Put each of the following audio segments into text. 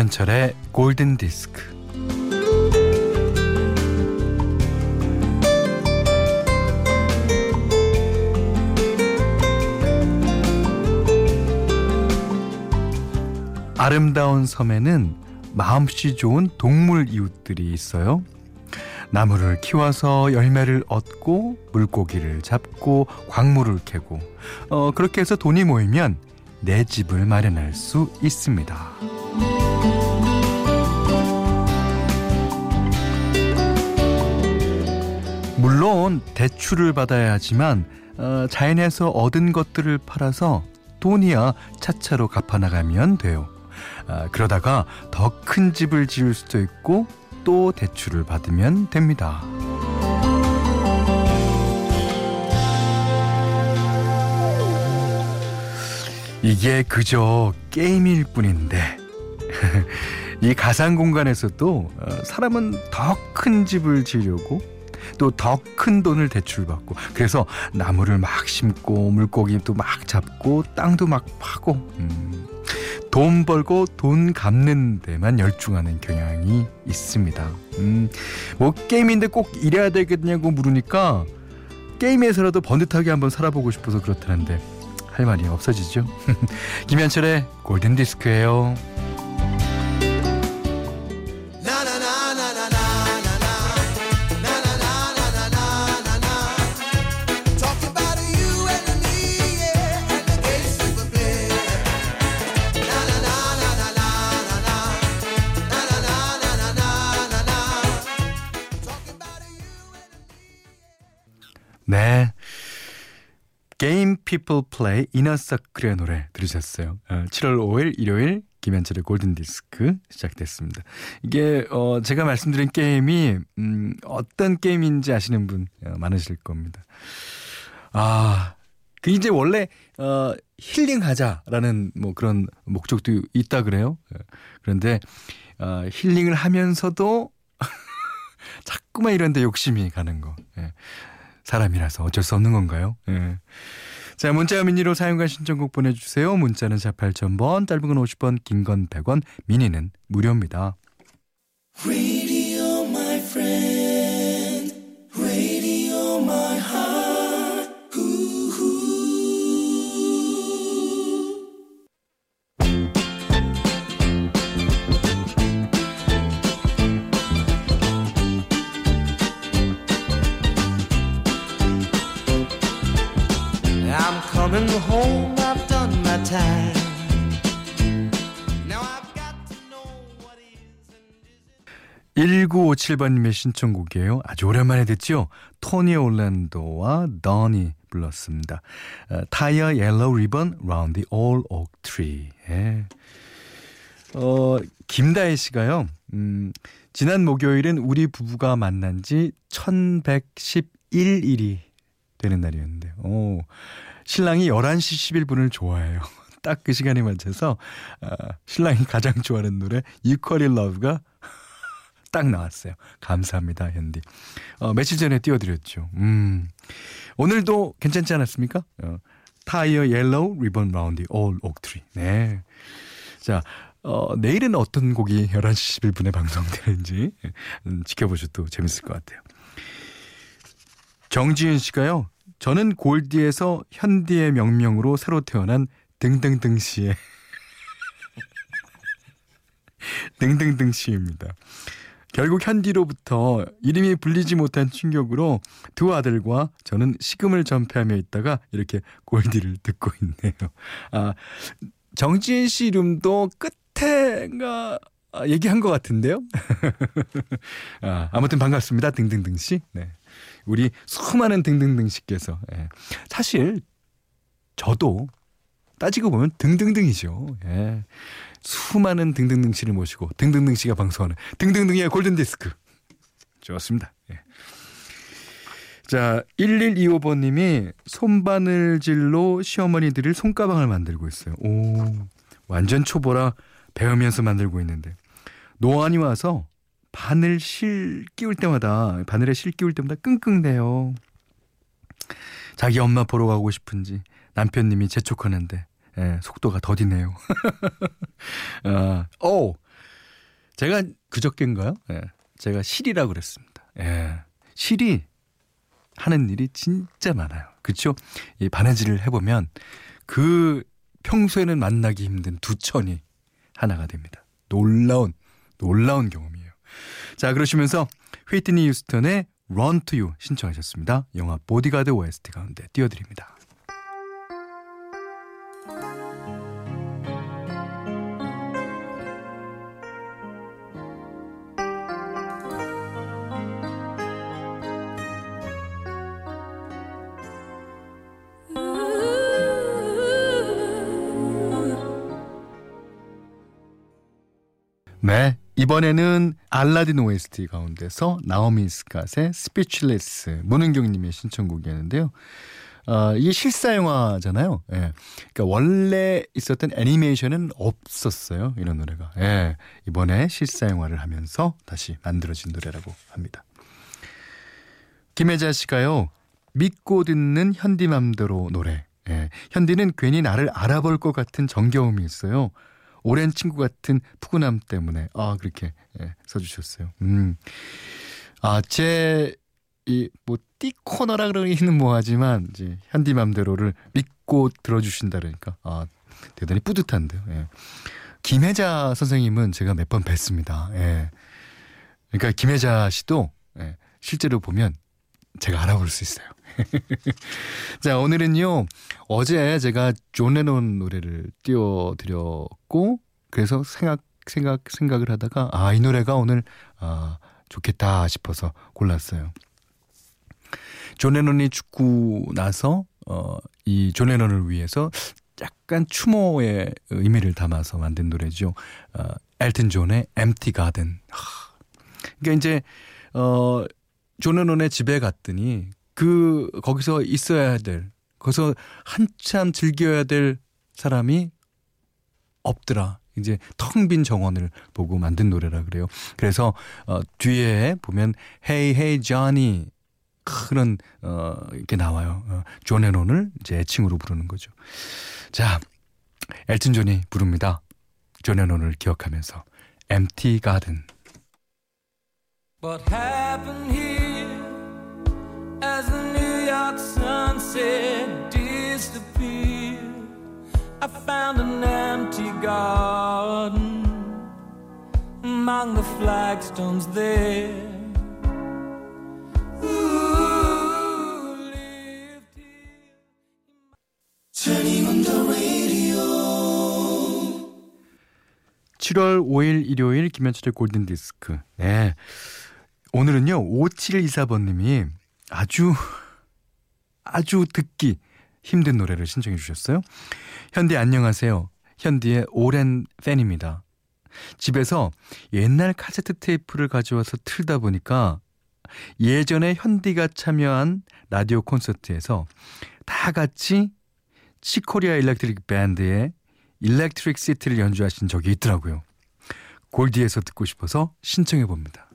김현철의 골든 디스크. 아름다운 섬에는 마음씨 좋은 동물 이웃들이 있어요. 나무를 키워서 열매를 얻고 물고기를 잡고 광물을 캐고 어, 그렇게 해서 돈이 모이면 내 집을 마련할 수 있습니다. 물론 대출을 받아야 하지만 어, 자연에서 얻은 것들을 팔아서 돈이야 차차로 갚아나가면 돼요. 아, 그러다가 더 큰 집을 지을 수도 있고 또 대출을 받으면 됩니다. 이게 그저 게임일 뿐인데 이 가상 공간에서도 어, 사람은 더 큰 집을 지으려고 또 더 큰 돈을 대출받고 그래서 나무를 막 심고 물고기도 막 잡고 땅도 막 파고 음, 돈 벌고 돈 갚는 데만 열중하는 경향이 있습니다. 음, 뭐 게임인데 꼭 이래야 되겠냐고 물으니까 게임에서라도 번듯하게 한번 살아보고 싶어서 그렇다는데 할 말이 없어지죠. 김현철의 골든 디스크예요. 네. Games People Play 이너 서클의 노래 들으셨어요. 7월 5일 일요일 김현철의 골든 디스크 시작됐습니다. 이게 어 제가 말씀드린 게임이 음 어떤 게임인지 아시는 분 어, 많으실 겁니다. 아, 그 이제 원래 어 힐링하자라는 뭐 그런 목적도 있다 그래요. 예. 그런데 어 힐링을 하면서도 자꾸만 이런 데 욕심이 가는 거. 예. 사람이라서 어쩔 수 없는 건가요? 예. 자, 문자 미니로 사용과 신청곡 보내주세요. 문자는 4 8,000번, 짧은 건 50원, 긴 건 100원, 미니는 무료입니다. 1957번님의 신청곡이에요. 아주 오랜만에 듣죠? 토니 올랜도와 던이 불렀습니다. Tie a Yellow Ribbon Round the Ole Oak Tree. 예. 어, 김다혜 씨가요. 음, 지난 목요일은 우리 부부가 만난 지 1111일이 되는 날이었는데. 오. 신랑이 11시 11분을 좋아해요. 딱 그 시간에 맞춰서 어, 신랑이 가장 좋아하는 노래 Equally Love가 딱 나왔어요. 감사합니다, 현디. 어, 며칠 전에 띄워드렸죠. 음, 오늘도 괜찮지 않았습니까? 어, Tie a Yellow Ribbon Round Ole Oak Tree. 네. 자, 어, 내일은 어떤 곡이 11시 11분에 방송되는지 음, 지켜보셔도 재밌을 것 같아요. 정지윤 씨가요. 저는 골디에서 현디의 명명으로 새로 태어난 등등등 씨의 등등등 씨입니다. 결국 현디로부터 이름이 불리지 못한 충격으로 두 아들과 저는 식음을 전폐하며 있다가 이렇게 골디를 듣고 있네요. 아, 정지인 씨 이름도 끝에가 얘기한 것 같은데요? 아, 아무튼 반갑습니다. 등등등 씨. 네. 우리 수많은 등등등 씨께서 예. 사실 저도 따지고 보면 등등등이죠. 예. 수많은 등등등 씨를 모시고 등등등 씨가 방송하는 등등등의 골든 디스크. 좋습니다. 예. 자, 1125번님이 손바늘질로 시어머니들을 손가방을 만들고 있어요. 오, 완전 초보라 배우면서 만들고 있는데 노안이 와서 바늘 실 끼울 때마다 바늘에 실 끼울 때마다 끙끙대요. 자기 엄마 보러 가고 싶은지 남편님이 재촉하는데 예, 속도가 더디네요. 아, 오, 제가 그저께인가요? 예. 제가 실이라고 그랬습니다. 예. 실이 하는 일이 진짜 많아요. 그렇죠? 이 바느질을 해보면 그 평소에는 만나기 힘든 두 천이 하나가 됩니다. 놀라운 놀라운 경험이에요. 자 그러시면서 휘트니 유스턴의 Run to You 신청하셨습니다. 영화 보디가드 OST 가운데 띄워드립니다. 네. 이번에는 알라딘 OST 가운데서 나오미 스캇의 Speechless 문은경 님의 신청곡이었는데요. 어, 이게 실사 영화잖아요. 예. 그러니까 원래 있었던 애니메이션은 없었어요. 이런 노래가. 예. 이번에 실사 영화를 하면서 다시 만들어진 노래라고 합니다. 김혜자 씨가요. 믿고 듣는 현디맘대로 노래. 예. 현디는 괜히 나를 알아볼 것 같은 정겨움이 있어요. 오랜 친구 같은 푸근함 때문에 아 그렇게 예, 써주셨어요. 음, 아제 이뭐 띠코너라 그러기는 뭐하지만 이제 현디맘대로를 믿고 들어주신다 그러니까 아 대단히 뿌듯한데요. 예. 김혜자 선생님은 제가 몇 번 뵀습니다. 예. 그러니까 김혜자 씨도 예, 실제로 보면 제가 알아볼 수 있어요. 자, 오늘은요, 어제 제가 존 레논 노래를 띄워드렸고, 그래서 생각, 생각, 생각을 하다가, 아, 이 노래가 오늘, 아, 좋겠다 싶어서 골랐어요. 존 레논이 죽고 나서, 어, 이 존 레논을 위해서 약간 추모의 의미를 담아서 만든 노래죠. 어, 엘튼 존의 Empty Garden. 그러니까 이제, 어, 존 레논의 집에 갔더니 그 거기서 있어야 될 거기서 한참 즐겨야 될 사람이 없더라. 이제 텅 빈 정원을 보고 만든 노래라 그래요. 그래서 어 뒤에 보면 Hey Hey Johnny 그런 어 이렇게 나와요. 어, 존 레논을 이제 애칭으로 부르는 거죠. 자, 엘튼 존이 부릅니다. 존 레논을 기억하면서 Empty Garden. What happened here? Sunset disappeared. I found an empty garden among the flagstones there. Turning on the radio. 7월 5일 일요일 김현철의 골든 디스크. 네. 오늘은요, 5724번님이 아주 아주 듣기 힘든 노래를 신청해 주셨어요. 현디 안녕하세요. 현디의 오랜 팬입니다. 집에서 옛날 카세트 테이프를 가져와서 틀다 보니까 예전에 현디가 참여한 라디오 콘서트에서 다 같이 칙 코리아 일렉트릭 밴드의 Electric City를 연주하신 적이 있더라고요. 골디에서 듣고 싶어서 신청해 봅니다.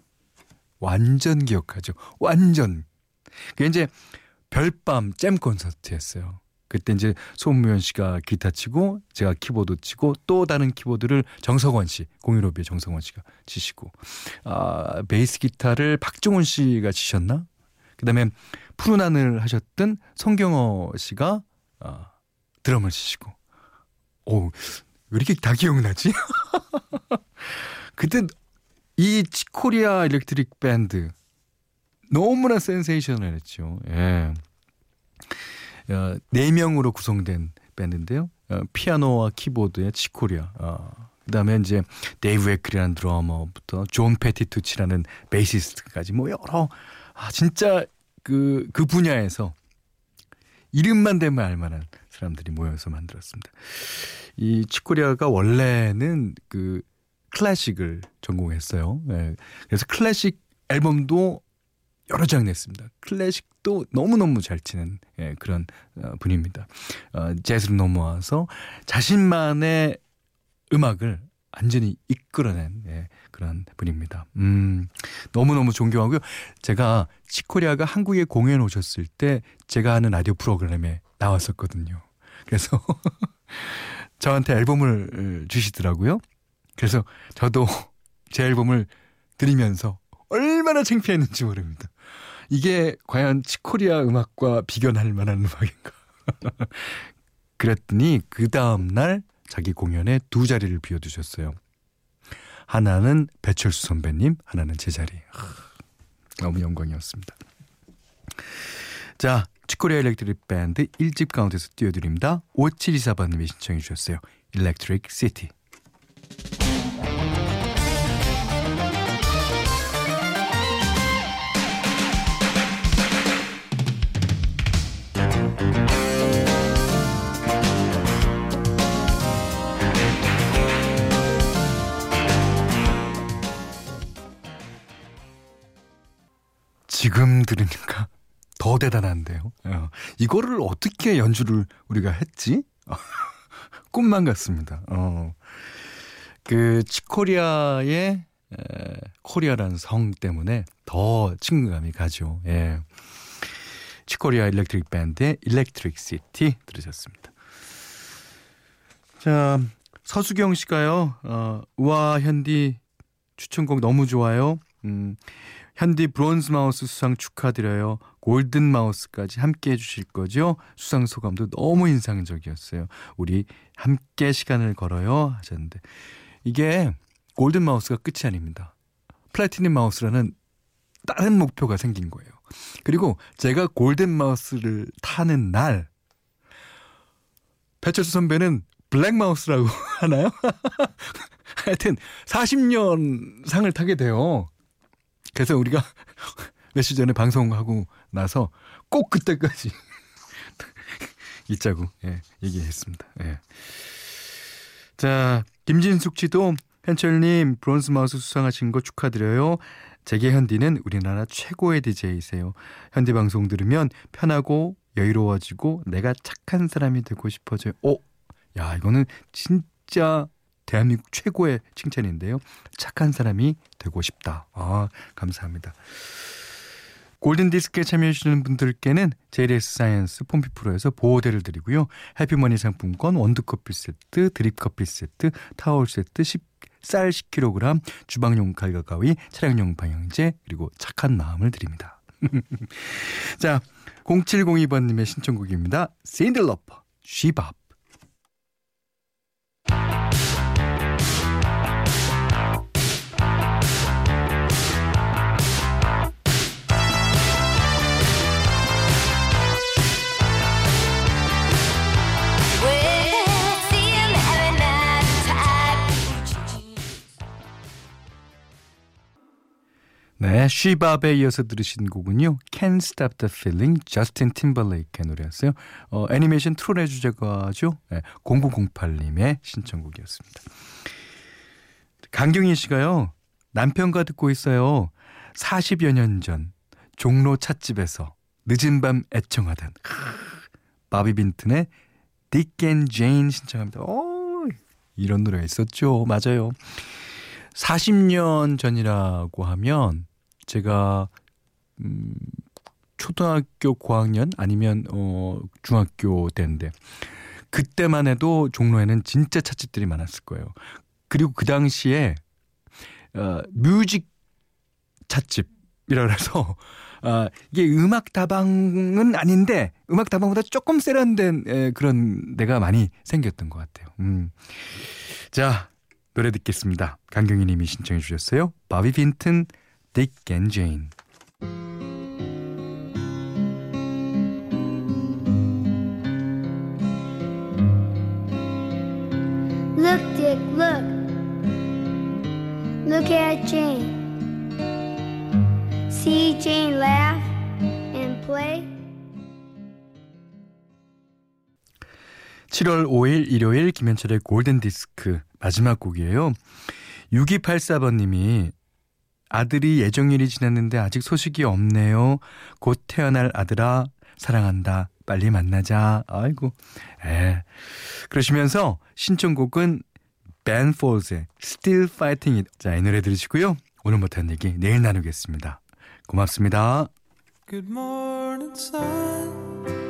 완전 기억하죠. 완전. 그게 이제 별밤 잼 콘서트였어요. 그때 이제 손무현 씨가 기타 치고 제가 키보드 치고 또 다른 키보드를 정석원 씨, 공일오비의 정석원 씨가 치시고 아, 베이스 기타를 박종훈 씨가 치셨나? 그다음에 푸른 하늘 하셨던 송경호 씨가 아, 드럼을 치시고. 오, 왜 이렇게 다 기억나지? 그때 이 칙 코리아 일렉트릭 밴드 너무나 센세이셔널했죠. 예. 어, 네 명으로 구성된 밴드인데요. 어, 피아노와 키보드의 칙 코리아. 어, 그 다음에 이제 데이브 웨클이라는 드러머부터 존 페티투치라는 베이시스트까지 뭐 여러 아 진짜 그그 그 분야에서 이름만 대면 알만한 사람들이 모여서 만들었습니다. 이 치코리아가 원래는 그 클래식을 전공했어요. 예. 그래서 클래식 앨범도 여러 장 냈습니다. 클래식도 너무너무 잘 치는 예, 그런 어, 분입니다. 어, 재즈로 넘어와서 자신만의 음악을 완전히 이끌어낸 예, 그런 분입니다. 음, 너무너무 존경하고요. 제가 치코리아가 한국에 공연 오셨을 때 제가 하는 라디오 프로그램에 나왔었거든요. 그래서 저한테 앨범을 주시더라고요. 그래서 저도 제 앨범을 들으면서 얼마나 창피했는지 모릅니다. 이게 과연 치코리아 음악과 비견할 만한 음악인가? 그랬더니 그 다음 날 자기 공연에 두 자리를 비워두셨어요. 하나는 배철수 선배님, 하나는 제 자리. 너무 영광이었습니다. 자, 칙 코리아 일렉트릭 밴드 1집 가운데서 띄워드립니다. 5724번님이 신청해 주셨어요. Electric City. 지금 들으니까 더 대단한데요. 어, 이거를 어떻게 연주를 우리가 했지? 꿈만 같습니다. 어. 그 칙 코리아의 에, 코리아라는 성 때문에 더 친근감이 가죠. 예. 칙 코리아 일렉트릭 밴드의 Electric City 들으셨습니다. 자, 서수경 씨가요. 어, 우와 현디 추천곡 너무 좋아요. 음, 현디 브론즈 마우스 수상 축하드려요. 골든 마우스까지 함께 해주실 거죠? 수상 소감도 너무 인상적이었어요. 우리 함께 시간을 걸어요 하셨는데 이게 골든 마우스가 끝이 아닙니다. 플래티넘 마우스라는 다른 목표가 생긴 거예요. 그리고 제가 골든 마우스를 타는 날 배철수 선배는 블랙 마우스라고 하나요? 하여튼 40년 상을 타게 돼요. 그래서 우리가 며칠 전에 방송하고 나서 꼭 그때까지 있자고 예, 얘기했습니다. 예. 자, 김진숙 씨도 현철님 브론즈 마우스 수상하신 거 축하드려요. 제게 현디는 우리나라 최고의 DJ이세요. 현디 방송 들으면 편하고 여유로워지고 내가 착한 사람이 되고 싶어져요. 오, 야 이거는 진짜 대한민국 최고의 칭찬인데요. 착한 사람이 되고 싶다. 아, 감사합니다. 골든디스크에 참여해주시는 분들께는 JLS 사이언스 폼피 프로에서 보호대를 드리고요. 해피머니 상품권, 원두커피 세트, 드립커피 세트, 타월 세트, 10, 쌀 10kg, 주방용 칼과 가위, 차량용 방향제, 그리고 착한 마음을 드립니다. 자, 0702번님의 신청곡입니다. 세인들러퍼, 쉬밥. 쉬밥에 이어서 들으신 곡은요. Can't Stop the Feeling, 저스틴 팀벌레이크의 노래였어요. 어, 애니메이션 트롤의 주제가죠. 네, 0908님의 신청곡이었습니다. 강경희 씨가요. 남편과 듣고 있어요. 40여 년 전 종로 찻집에서 늦은 밤 애청하던 바비 빈튼의 Dick and Jane 신청합니다. 오, 이런 노래가 있었죠. 맞아요. 40년 전이라고 하면 제가 음 초등학교 고학년 아니면 어 중학교 때인데 그때만 해도 종로에는 진짜 찻집들이 많았을 거예요. 그리고 그 당시에 어 뮤직 찻집이라 그래서 아, 이게 음악 다방은 아닌데 음악 다방보다 조금 세련된 에, 그런 데가 많이 생겼던 것 같아요. 음. 자, 노래 듣겠습니다. 강경희 님이 신청해 주셨어요. 바비 빈튼, Look, Dick, look. Look at Jane. See Jane laugh and play. 7월 5일 일요일 김현철의 골든 디스크 마지막 곡이에요. 6284번님이 아들이 예정일이 지났는데 아직 소식이 없네요. 곧 태어날 아들아 사랑한다. 빨리 만나자. 아이고. 에. 그러시면서 신청곡은 벤 폴즈의 Still Fighting It. 자, 이 노래 들으시고요. 오늘 못한 얘기 내일 나누겠습니다. 고맙습니다. Good morning, sun.